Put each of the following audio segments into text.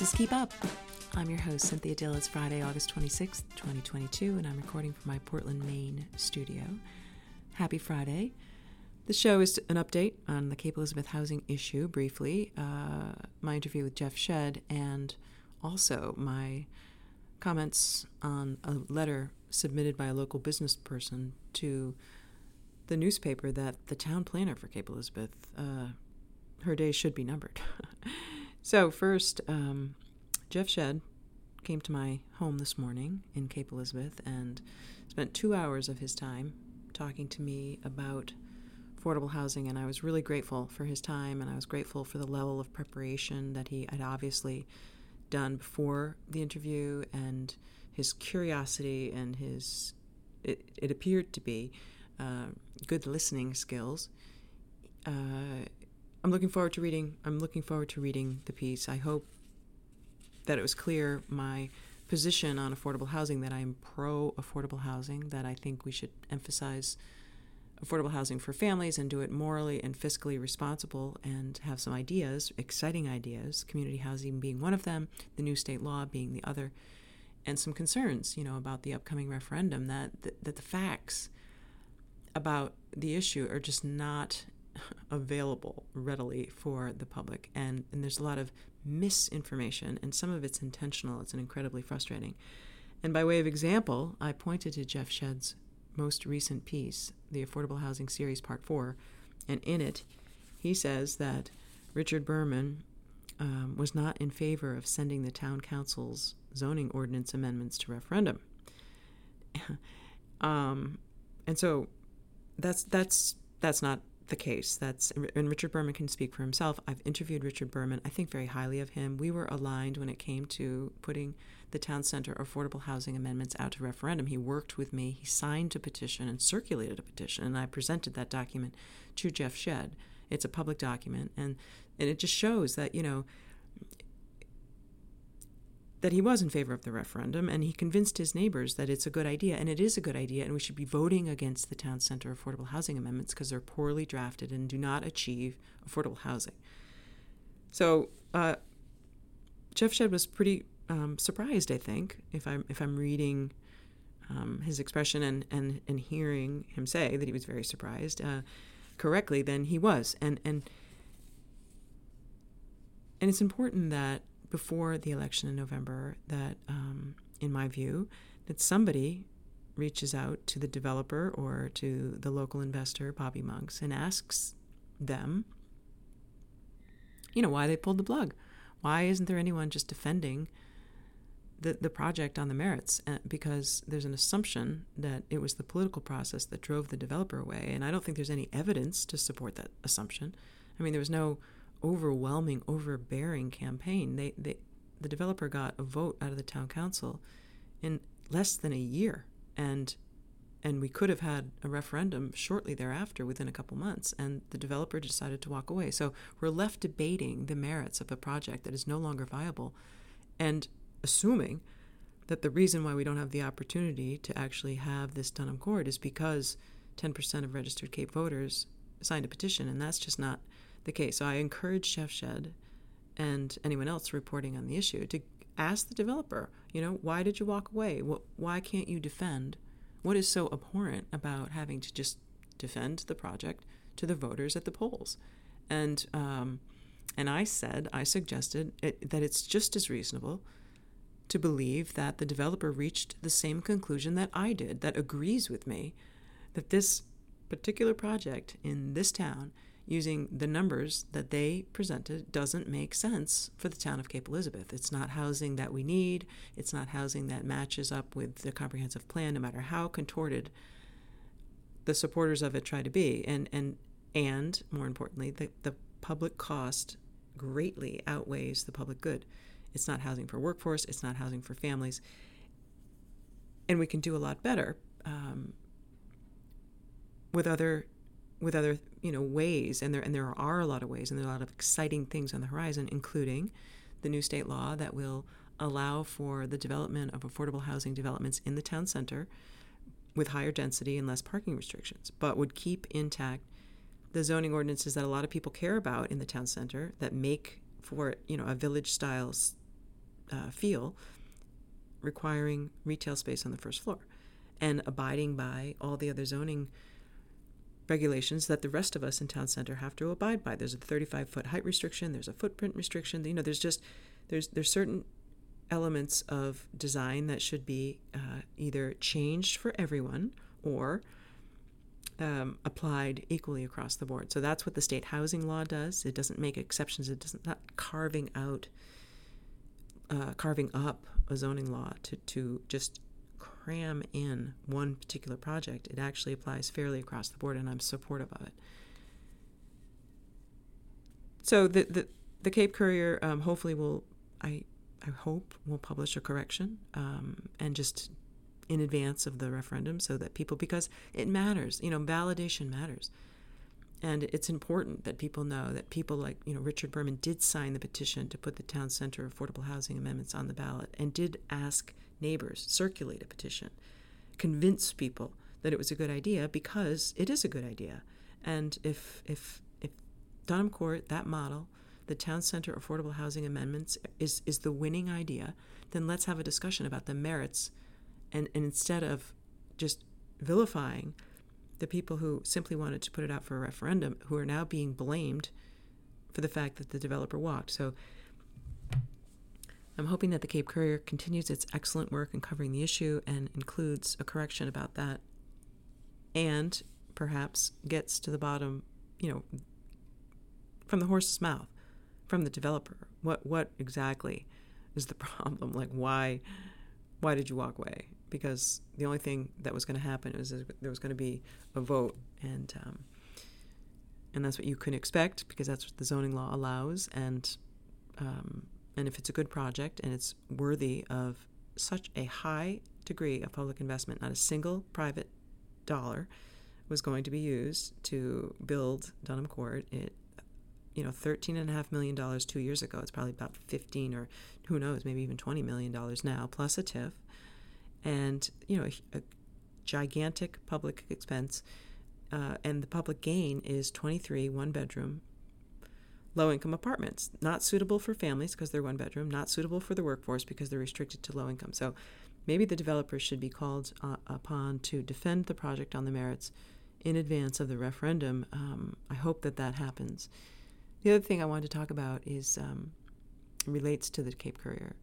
Is Keep Up. I'm your host, Cynthia Dill. It's Friday, August 26th, 2022, and I'm recording from my Portland, Maine studio. Happy Friday. The show is an update on the Cape Elizabeth housing issue, briefly, uh, my interview with Jeff Shedd, and also my comments on a letter submitted by a local business person to the newspaper that the town planner for Cape Elizabeth, uh, her days should be numbered. so, first, um, Jeff Shedd came to my home this morning in Cape Elizabeth and spent two hours of his time talking to me about affordable housing, and I was really grateful for his time, and I was grateful for the level of preparation that he had obviously done before the interview, and his curiosity and his it, it appeared to be uh, good listening skills. Uh, I'm looking forward to reading. I'm looking forward to reading the piece. I hope that it was clear my position on affordable housing that I am pro affordable housing. That I think we should emphasize affordable housing for families and do it morally and fiscally responsible and have some ideas, exciting ideas, community housing being one of them, the new state law being the other, and some concerns, you know, about the upcoming referendum that that, that the facts about the issue are just not available readily for the public. And, and there's a lot of misinformation and some of it's intentional. It's an incredibly frustrating. And by way of example i pointed to jeff shedd's most recent piece, the Affordable Housing Series Part 4, and in it, he says that Richard Berman um, was not in favor of sending the town council's zoning ordinance amendments to referendum. um, and so that's that's that's not the case. That's and Richard Berman can speak for himself. I've interviewed Richard Berman. I think very highly of him. We were aligned when it came to putting the town center affordable housing amendments out to referendum. He worked with me. He signed a petition and circulated a petition, and I presented that document to Jeff Shedd. It's a public document, and and it just shows that you know that he was in favor of the referendum and he convinced his neighbors that it's a good idea and it is a good idea and we should be voting against the town center affordable housing amendments because they're poorly drafted and do not achieve affordable housing. So uh, Jeff Shedd was pretty um, surprised, I think, if I'm if I'm reading um, his expression and, and and hearing him say that he was very surprised uh, correctly, then he was and and and it's important that before the election in November that, um, in my view, that somebody reaches out to the developer or to the local investor, Bobby Monks, and asks them, you know, why they pulled the plug. Why isn't there anyone just defending the, the project on the merits? Uh, because there's an assumption that it was the political process that drove the developer away. And I don't think there's any evidence to support that assumption. I mean, there was no overwhelming, overbearing campaign. They, they, the developer got a vote out of the town council in less than a year, and and we could have had a referendum shortly thereafter, within a couple months, and the developer decided to walk away. So we're left debating the merits of a project that is no longer viable, and assuming that the reason why we don't have the opportunity to actually have this in court is because 10% of registered Cape voters signed a petition, and that's just not the case. So I encourage Jeff Shedd and anyone else reporting on the issue to ask the developer, you know, why did you walk away? Why can't you defend? What is so abhorrent about having to just defend the project to the voters at the polls? And um, and I said, I suggested it, that it's just as reasonable to believe that the developer reached the same conclusion that I did, that agrees with me, that this particular project in this town using the numbers that they presented doesn't make sense for the town of Cape Elizabeth. It's not housing that we need, it's not housing that matches up with the comprehensive plan, no matter how contorted the supporters of it try to be. And and and more importantly, the, the public cost greatly outweighs the public good. It's not housing for workforce, it's not housing for families. And we can do a lot better um, with other with other you know ways and there and there are a lot of ways and there are a lot of exciting things on the horizon including the new state law that will allow for the development of affordable housing developments in the town center with higher density and less parking restrictions but would keep intact the zoning ordinances that a lot of people care about in the town center that make for you know a village style uh, feel requiring retail space on the first floor and abiding by all the other zoning regulations that the rest of us in town center have to abide by. There's a 35 foot height restriction. There's a footprint restriction. You know, there's just there's there's certain elements of design that should be uh, either changed for everyone or um, applied equally across the board. So that's what the state housing law does. It doesn't make exceptions. It doesn't not carving out, uh, carving up a zoning law to to just cram in one particular project. It actually applies fairly across the board, and I'm supportive of it. So the the, the Cape Courier um, hopefully will I I hope will publish a correction um, and just in advance of the referendum so that people because it matters you know validation matters and it's important that people know that people like you know Richard Berman did sign the petition to put the town center affordable housing amendments on the ballot and did ask neighbors circulate a petition convince people that it was a good idea because it is a good idea. And if if if Dunham Court that model the town center affordable housing amendments is is the winning idea, then let's have a discussion about the merits and, and instead of just vilifying the people who simply wanted to put it out for a referendum who are now being blamed for the fact that the developer walked. So I'm hoping that the Cape Courier continues its excellent work in covering the issue and includes a correction about that and perhaps gets to the bottom, you know, from the horse's mouth from the developer. What what exactly is the problem? Like why why did you walk away? Because the only thing that was going to happen was there was going to be a vote, and um, and that's what you can expect because that's what the zoning law allows. And um, and if it's a good project and it's worthy of such a high degree of public investment, not a single private dollar was going to be used to build Dunham Court. It you know, thirteen and a half million dollars two years ago. It's probably about fifteen or who knows, maybe even twenty million dollars now, plus a TIF, and you know, a, a gigantic public expense. Uh, and the public gain is 23 one bedroom low income apartments, not suitable for families because they're one bedroom, not suitable for the workforce because they're restricted to low income. So maybe the developers should be called uh, upon to defend the project on the merits in advance of the referendum. Um, I hope that that happens. The other thing I wanted to talk about is um, relates to the Cape Courier.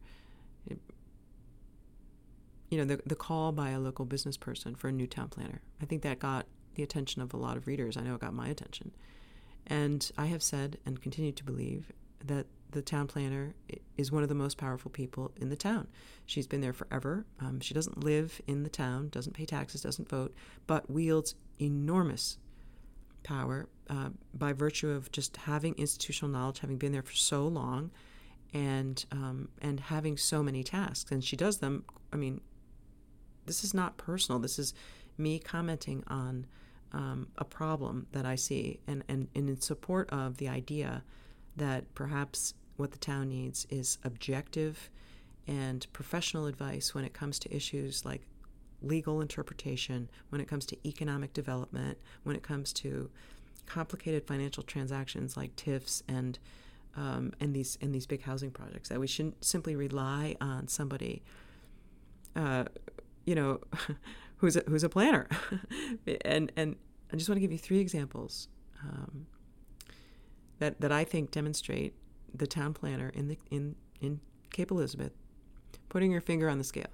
You know, the, the call by a local business person for a new town planner. I think that got the attention of a lot of readers. I know it got my attention. And I have said and continue to believe that the town planner is one of the most powerful people in the town. She's been there forever. Um, she doesn't live in the town, doesn't pay taxes, doesn't vote, but wields enormous power uh, by virtue of just having institutional knowledge, having been there for so long, and um, and having so many tasks. And she does them. I mean, this is not personal. This is me commenting on um, a problem that I see, and, and, and in support of the idea that perhaps what the town needs is objective and professional advice when it comes to issues like legal interpretation, when it comes to economic development, when it comes to complicated financial transactions like TIFs and um, and these and these big housing projects. That we shouldn't simply rely on somebody, uh, you know, who's a, who's a planner. and and I just want to give you three examples um, that that I think demonstrate the town planner in the in in Cape Elizabeth putting her finger on the scale.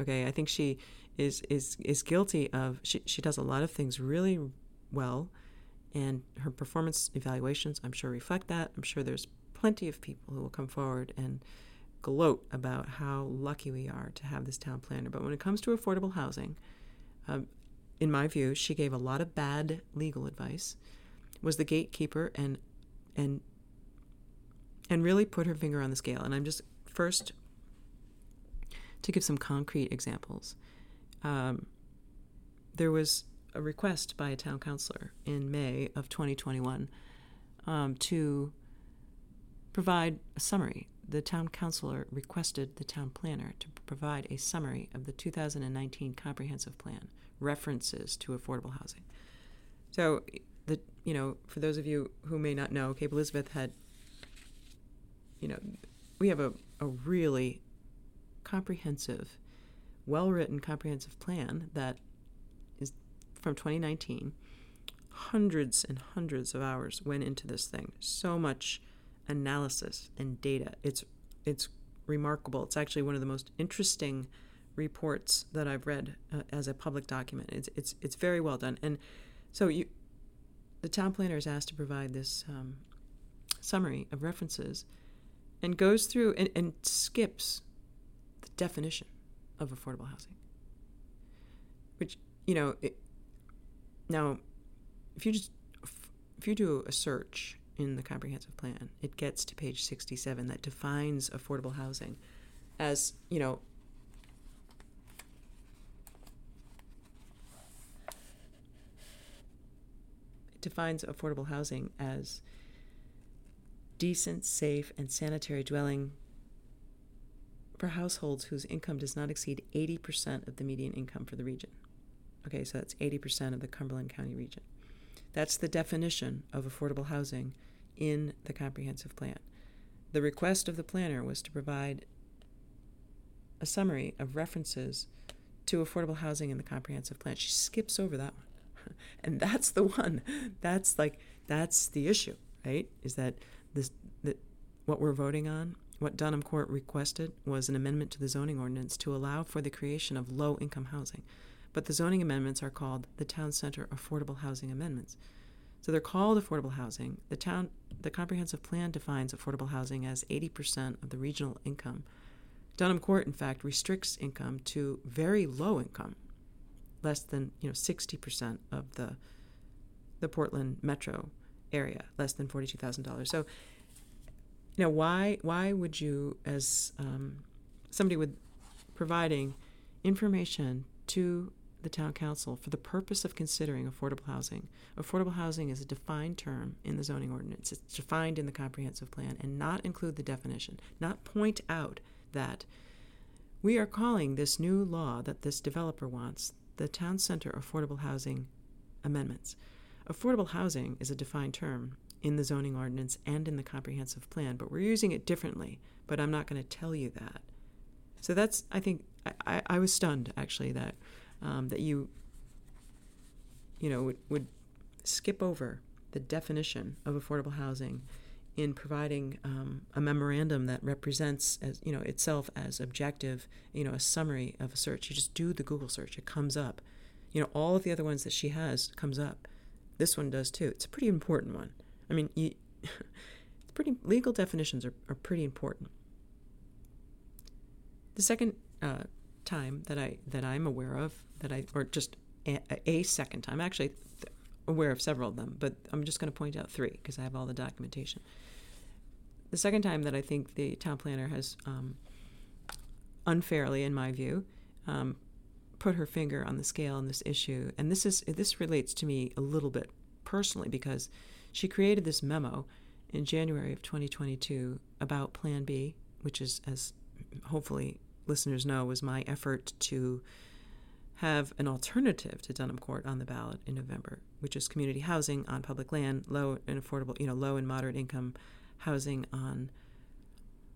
Okay, I think she is is is guilty of she she does a lot of things really well and her performance evaluations I'm sure reflect that. I'm sure there's plenty of people who will come forward and gloat about how lucky we are to have this town planner. But when it comes to affordable housing, um, in my view, she gave a lot of bad legal advice, was the gatekeeper, and and and really put her finger on the scale. And I'm just first to give some concrete examples um, there was a request by a town councilor in May of 2021 um, to provide a summary. The town councilor requested the town planner to provide a summary of the 2019 comprehensive plan, references to affordable housing. So, the you know, for those of you who may not know, Cape Elizabeth had, you know, we have a, a really comprehensive, well written, comprehensive plan that is from 2019. Hundreds and hundreds of hours went into this thing. So much analysis and data. It's it's remarkable. It's actually one of the most interesting reports that I've read uh, as a public document. It's it's it's very well done. And so you, the town planner is asked to provide this um, summary of references, and goes through and, and skips the definition of affordable housing. Which you know, it, now, if you just if you do a search in the comprehensive plan, it gets to page 67 that defines affordable housing as, you know, it defines affordable housing as decent, safe, and sanitary dwelling for households whose income does not exceed 80% of the median income for the region. Okay, so that's 80% of the Cumberland County region. That's the definition of affordable housing in the comprehensive plan. The request of the planner was to provide a summary of references to affordable housing in the comprehensive plan. She skips over that one. and that's the one. That's like that's the issue, right? Is that this that what we're voting on, what Dunham Court requested was an amendment to the zoning ordinance to allow for the creation of low income housing. But the zoning amendments are called the Town Center Affordable Housing Amendments. So they're called affordable housing. The town, the comprehensive plan defines affordable housing as 80% of the regional income. Dunham Court, in fact, restricts income to very low income, less than you know 60% of the the Portland metro area, less than forty-two thousand dollars. So, you know, why why would you, as um, somebody with providing information to the town council for the purpose of considering affordable housing. Affordable housing is a defined term in the zoning ordinance. It's defined in the comprehensive plan and not include the definition, not point out that we are calling this new law that this developer wants the town center affordable housing amendments. Affordable housing is a defined term in the zoning ordinance and in the comprehensive plan, but we're using it differently. But I'm not going to tell you that. So that's, I think, I, I was stunned actually that um, that you, you know, would, would skip over the definition of affordable housing in providing um, a memorandum that represents as you know itself as objective you know a summary of a search. You just do the google search. It comes up. You know all of the other ones that she has comes up. This one does too. It's a pretty important one. I mean you, it's pretty legal definitions are, are pretty important. The second uh, time that i that i'm aware of that I, or just a, a second time, actually th- aware of several of them, but I'm just going to point out three because I have all the documentation. The second time that I think the town planner has um, unfairly, in my view, um, put her finger on the scale on this issue, and this is this relates to me a little bit personally because she created this memo in January of 2022 about Plan B, which is, as hopefully listeners know, was my effort to have an alternative to Dunham Court on the ballot in November, which is community housing on public land, low and affordable, you know, low and moderate income housing on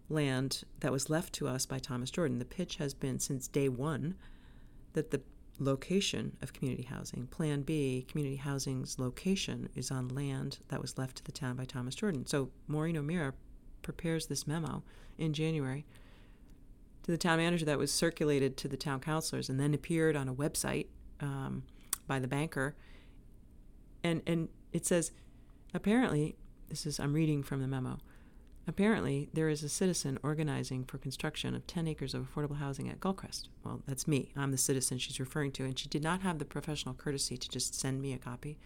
land that was left to us by Thomas Jordan. The pitch has been since day one that the location of community housing, Plan B, community housing's location is on land that was left to the town by Thomas Jordan. So Maureen O'Meara prepares this memo in January to the town manager that was circulated to the town councilors and then appeared on a website um, by the banker. And and it says, apparently, this is I'm reading from the memo. Apparently, there is a citizen organizing for construction of 10 acres of affordable housing at Gullcrest. Well, that's me. I'm the citizen she's referring to, and she did not have the professional courtesy to just send me a copy,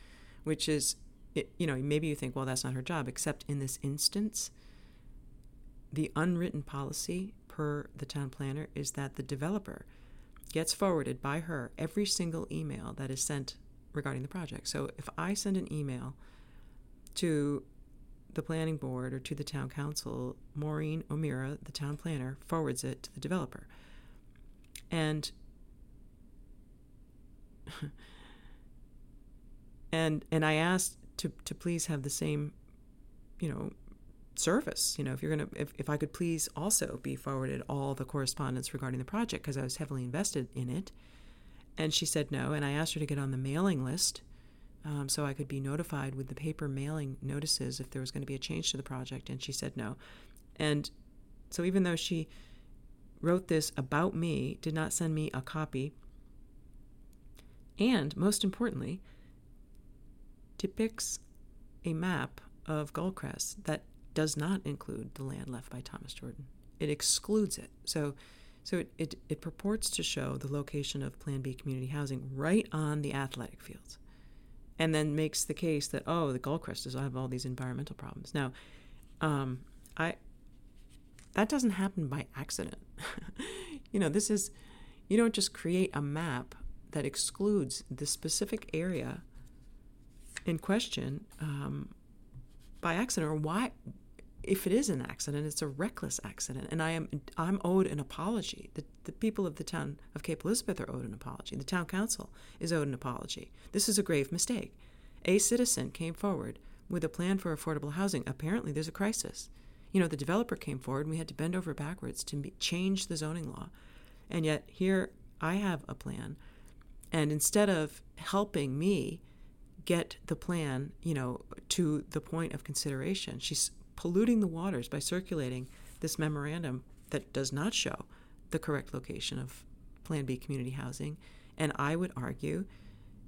which is, you know, maybe you think, well, that's not her job, except in this instance, the unwritten policy per the town planner is that the developer gets forwarded by her every single email that is sent regarding the project. So if I send an email to the planning board or to the town council, Maureen O'Meara, the town planner, forwards it to the developer. And and and I asked to to please have the same, you know, service. You know, if you're gonna, if, if I could please also be forwarded all the correspondence regarding the project because I was heavily invested in it. And she said no, and I asked her to get on the mailing list um, so I could be notified with the paper mailing notices if there was going to be a change to the project, and she said no. And so even though she wrote this about me, did not send me a copy, and most importantly, depicts a map of Gullcrest that does not include the land left by Thomas Jordan. It excludes it. So so it, it, it purports to show the location of Plan B community housing right on the athletic fields and then makes the case that oh the Gullcrest does have all these environmental problems. Now, um, I that doesn't happen by accident. you know, this is you don't just create a map that excludes the specific area in question um, by accident or why if it is an accident it's a reckless accident. And i am i'm owed an apology. The, the people of the town of cape elizabeth are owed an apology. The town council is owed an apology. This is a grave mistake. A citizen came forward with a plan for affordable housing. Apparently there's a crisis. You know the developer came forward and we had to bend over backwards to change the zoning law. And yet here i have a plan. And instead of helping me get the plan, you know, to the point of consideration. She's polluting the waters by circulating this memorandum that does not show the correct location of Plan B community housing. And I would argue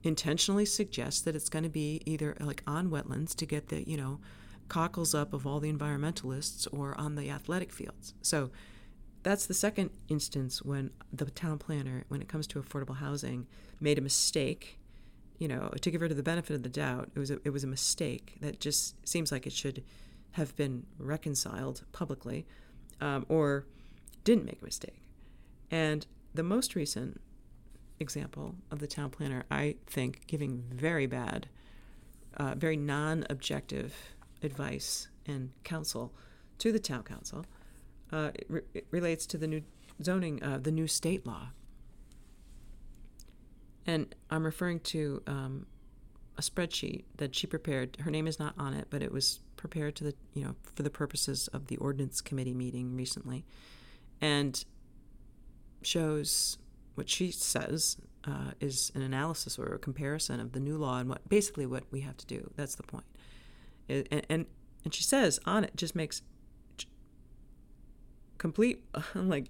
intentionally suggest that it's going to be either like on wetlands to get the, you know, cockles up of all the environmentalists or on the athletic fields. So that's the second instance when the town planner, when it comes to affordable housing, made a mistake. You know, to give her to the benefit of the doubt, it was a, it was a mistake that just seems like it should have been reconciled publicly um, or didn't make a mistake. And the most recent example of the town planner, I think, giving very bad, uh, very non objective advice and counsel to the town council, uh, it, re- it relates to the new zoning, uh, the new state law. And I'm referring to um, a spreadsheet that she prepared. Her name is not on it, but it was prepared to the you know for the purposes of the ordinance committee meeting recently, and shows what she says uh, is an analysis or a comparison of the new law and what basically what we have to do. That's the point. and and, and she says on it just makes complete like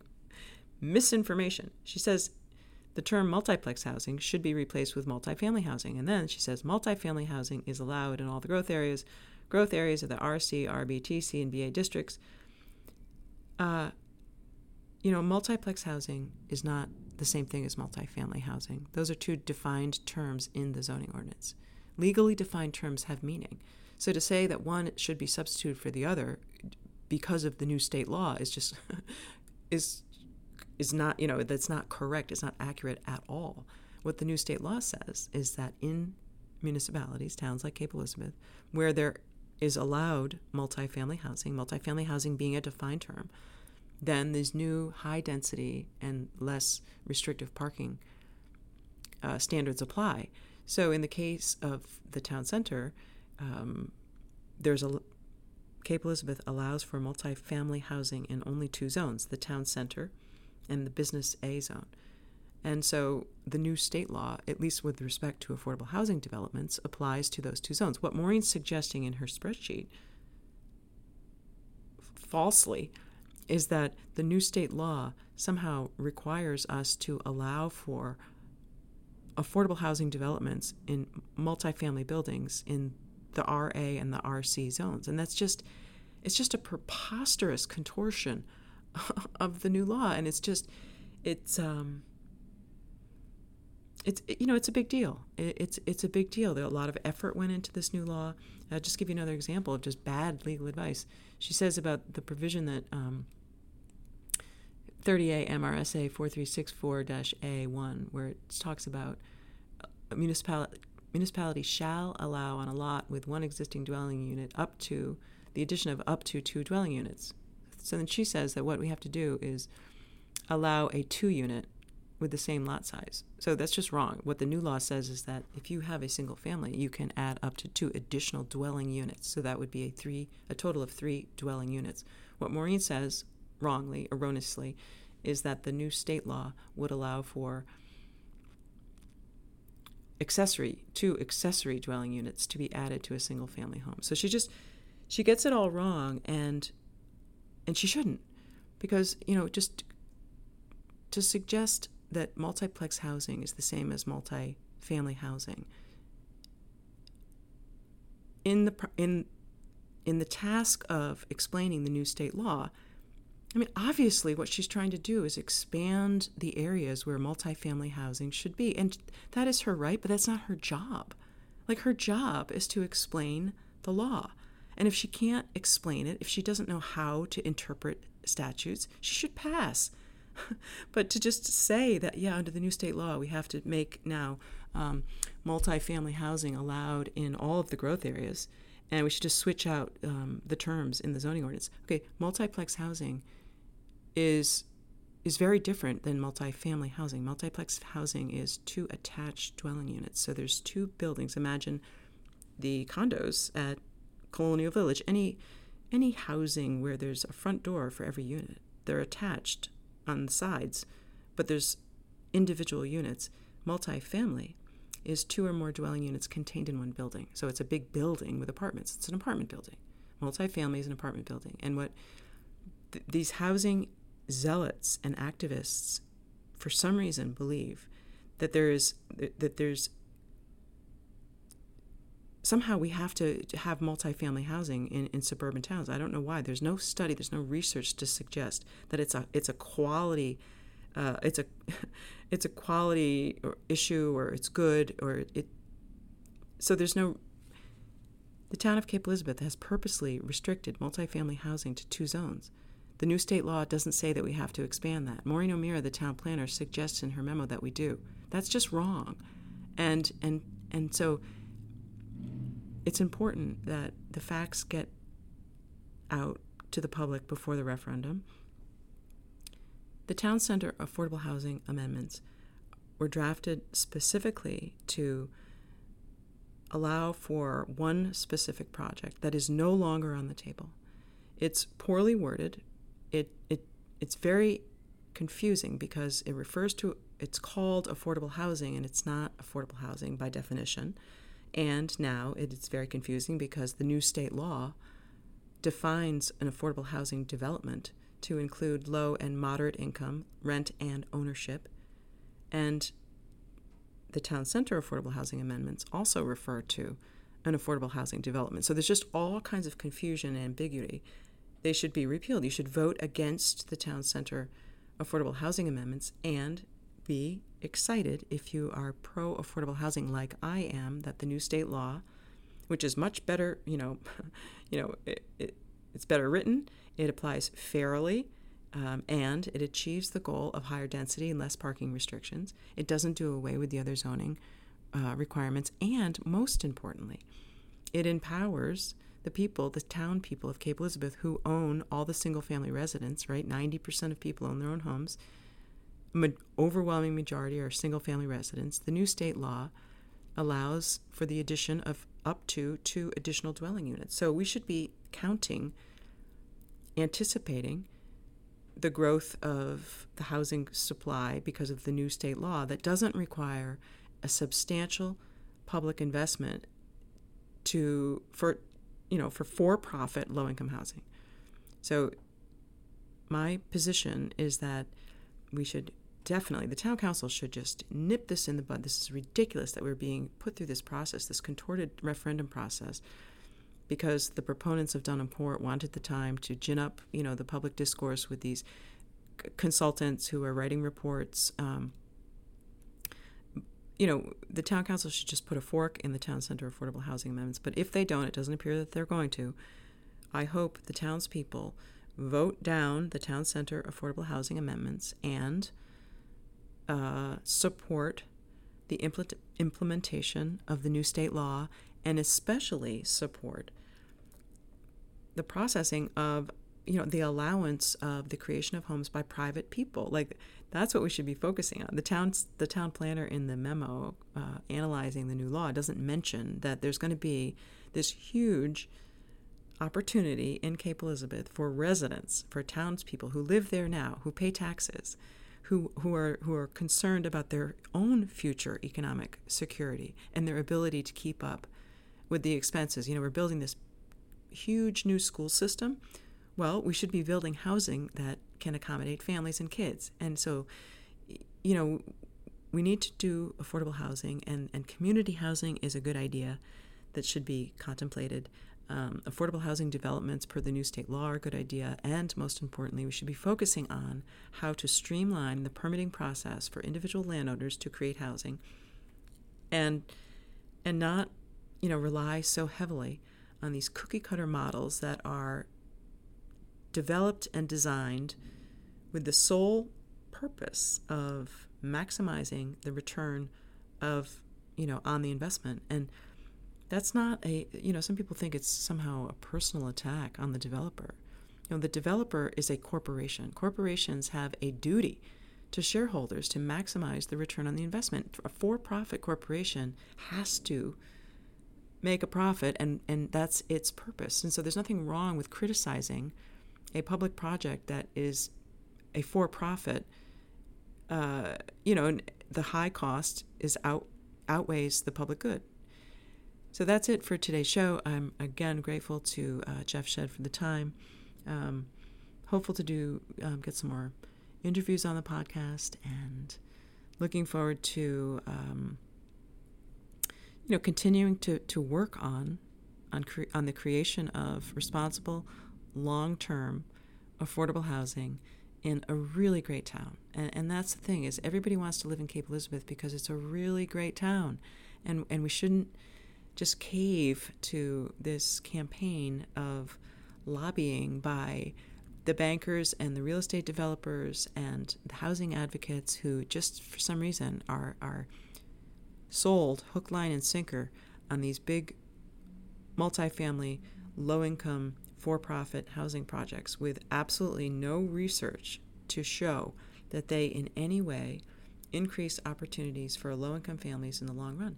misinformation. She says the term multiplex housing should be replaced with multifamily housing. And then she says multifamily housing is allowed in all the growth areas growth areas of the RC, RB, TC, and BA districts. Uh, you know, multiplex housing is not the same thing as multifamily housing. Those are two defined terms in the zoning ordinance. Legally defined terms have meaning. So to say that one should be substituted for the other because of the new state law is just is is not you know that's not correct. It's not accurate at all. What the new state law says is that in municipalities, towns like Cape Elizabeth, where there is allowed multifamily housing, multifamily housing being a defined term, then these new high density and less restrictive parking uh, standards apply. So, in the case of the town center, um, there's a Cape Elizabeth allows for multifamily housing in only two zones: the town center and the business A zone. And so the new state law, at least with respect to affordable housing developments, applies to those two zones. What Maureen's suggesting in her spreadsheet, falsely, is that the new state law somehow requires us to allow for affordable housing developments in multifamily buildings in the RA and the RC zones. And that's just it's just a preposterous contortion of the new law and it's just it's um it's you know it's a big deal. It's it's a big deal. A lot of effort went into this new law. I'll just give you another example of just bad legal advice. She says about the provision that um, 30A MRSA 4364-A1, where it talks about a municipality municipality shall allow on a lot with one existing dwelling unit up to the addition of up to two dwelling units. So then she says that what we have to do is allow a two unit with the same lot size. So that's just wrong. What the new law says is that if you have a single family, you can add up to two additional dwelling units. So that would be a three a total of 3 dwelling units. What Maureen says wrongly, erroneously, is that the new state law would allow for accessory two accessory dwelling units to be added to a single family home. So she just she gets it all wrong and and she shouldn't because you know just to suggest that multiplex housing is the same as multi-family housing in the in in the task of explaining the new state law I mean, obviously, what she's trying to do is expand the areas where multifamily housing should be. And that is her right, but that's not her job. Like, her job is to explain the law. And if she can't explain it, if she doesn't know how to interpret statutes, she should pass. but to just say that, yeah, under the new state law, we have to make now um, multifamily housing allowed in all of the growth areas, and we should just switch out um, the terms in the zoning ordinance. Okay, multiplex housing is is very different than multifamily housing. Multiplex housing is two attached dwelling units. So there's two buildings. Imagine the condos at Colonial Village. Any any housing where there's a front door for every unit. They're attached on the sides, but there's individual units. Multifamily is two or more dwelling units contained in one building. So it's a big building with apartments. It's an apartment building. Multifamily is an apartment building. And what th- these housing zealots and activists, for some reason, believe that there is that there's somehow we have to have multifamily housing in, in suburban towns. I don't know why. There's no study, there's no research to suggest that it's a it's a quality uh, it's a it's a quality or issue or it's good or it so there's no the town of Cape Elizabeth has purposely restricted multifamily housing to two zones. The new state law doesn't say that we have to expand that. Maureen O'Meara, the town planner, suggests in her memo that we do. That's just wrong. And and and so it's important that the facts get out to the public before the referendum. The town center affordable housing amendments were drafted specifically to allow for one specific project that is no longer on the table. It's poorly worded, it, it it's very confusing because it refers to it's called affordable housing and it's not affordable housing by definition. And now it is very confusing because the new state law defines an affordable housing development to include low and moderate income, rent and ownership. And the town center affordable housing amendments also refer to an affordable housing development. So there's just all kinds of confusion and ambiguity they should be repealed. You should vote against the town center affordable housing amendments and be excited if you are pro affordable housing like I am that the new state law, which is much better, you know, you know, it, it, it's better written, it applies fairly, um, and it achieves the goal of higher density and less parking restrictions. It doesn't do away with the other zoning uh, requirements, and most importantly, it empowers the people, the town people of Cape Elizabeth, who own all the single family residents, right? 90% of people own their own homes. Ma- overwhelming majority are single family residents. The new state law allows for the addition of up to two additional dwelling units. So we should be counting, anticipating the growth of the housing supply because of the new state law that doesn't require a substantial public investment to for you know, for for-profit low-income housing. So my position is that we should definitely the town council should just nip this in the bud. This is ridiculous that we're being put through this process, this contorted referendum process, because the proponents of Dunham Court wanted the time to gin up, you know, the public discourse with these c- consultants who are writing reports. Um, you know, the town council should just put a fork in the town center affordable housing amendments. But if they don't, it doesn't appear that they're going to. I hope the townspeople vote down the town center affordable housing amendments and uh, support the impl- implementation of the new state law and especially support the processing of you know the allowance of the creation of homes by private people. Like that's what we should be focusing on. The town's the town planner in the memo uh, analyzing the new law doesn't mention that there's going to be this huge opportunity in cape elizabeth for residents for townspeople who live there now who pay taxes who, who are who are concerned about their own future economic security and their ability to keep up with the expenses you know we're building this huge new school system well, we should be building housing that can accommodate families and kids. And so, you know, we need to do affordable housing, and, and community housing is a good idea that should be contemplated. Um, affordable housing developments per the new state law are a good idea, and most importantly, we should be focusing on how to streamline the permitting process for individual landowners to create housing, and and not, you know, rely so heavily on these cookie cutter models that are developed and designed with the sole purpose of maximizing the return of you know on the investment. And that's not a you know some people think it's somehow a personal attack on the developer. You know the developer is a corporation. Corporations have a duty to shareholders to maximize the return on the investment. A for-profit corporation has to make a profit and and that's its purpose. And so there's nothing wrong with criticizing a public project that is a for profit, uh, you know, and the high cost is out outweighs the public good. So that's it for today's show. I'm again grateful to uh, Jeff Shedd for the time. Um, hopeful to do um, get some more interviews on the podcast, and looking forward to um, you know continuing to to work on on cre- on the creation of responsible long term affordable housing in a really great town. And, and that's the thing is everybody wants to live in Cape Elizabeth because it's a really great town. And, and we shouldn't just cave to this campaign of lobbying by the bankers and the real estate developers and the housing advocates who just for some reason are, are sold hook, line, and sinker on these big multifamily, low income for profit housing projects with absolutely no research to show that they in any way increase opportunities for low income families in the long run.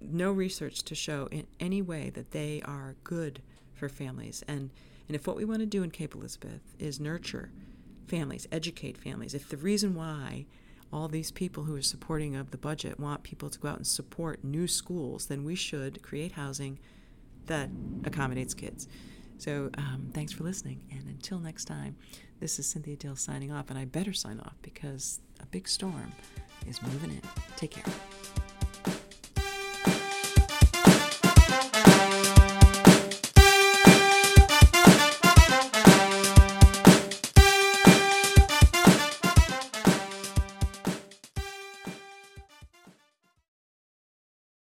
No research to show in any way that they are good for families. And, and if what we want to do in Cape Elizabeth is nurture families, educate families, if the reason why all these people who are supporting of the budget want people to go out and support new schools, then we should create housing that accommodates kids. So um, thanks for listening. And until next time, this is Cynthia Dill signing off. And I better sign off because a big storm is moving in. Take care.